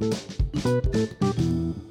Música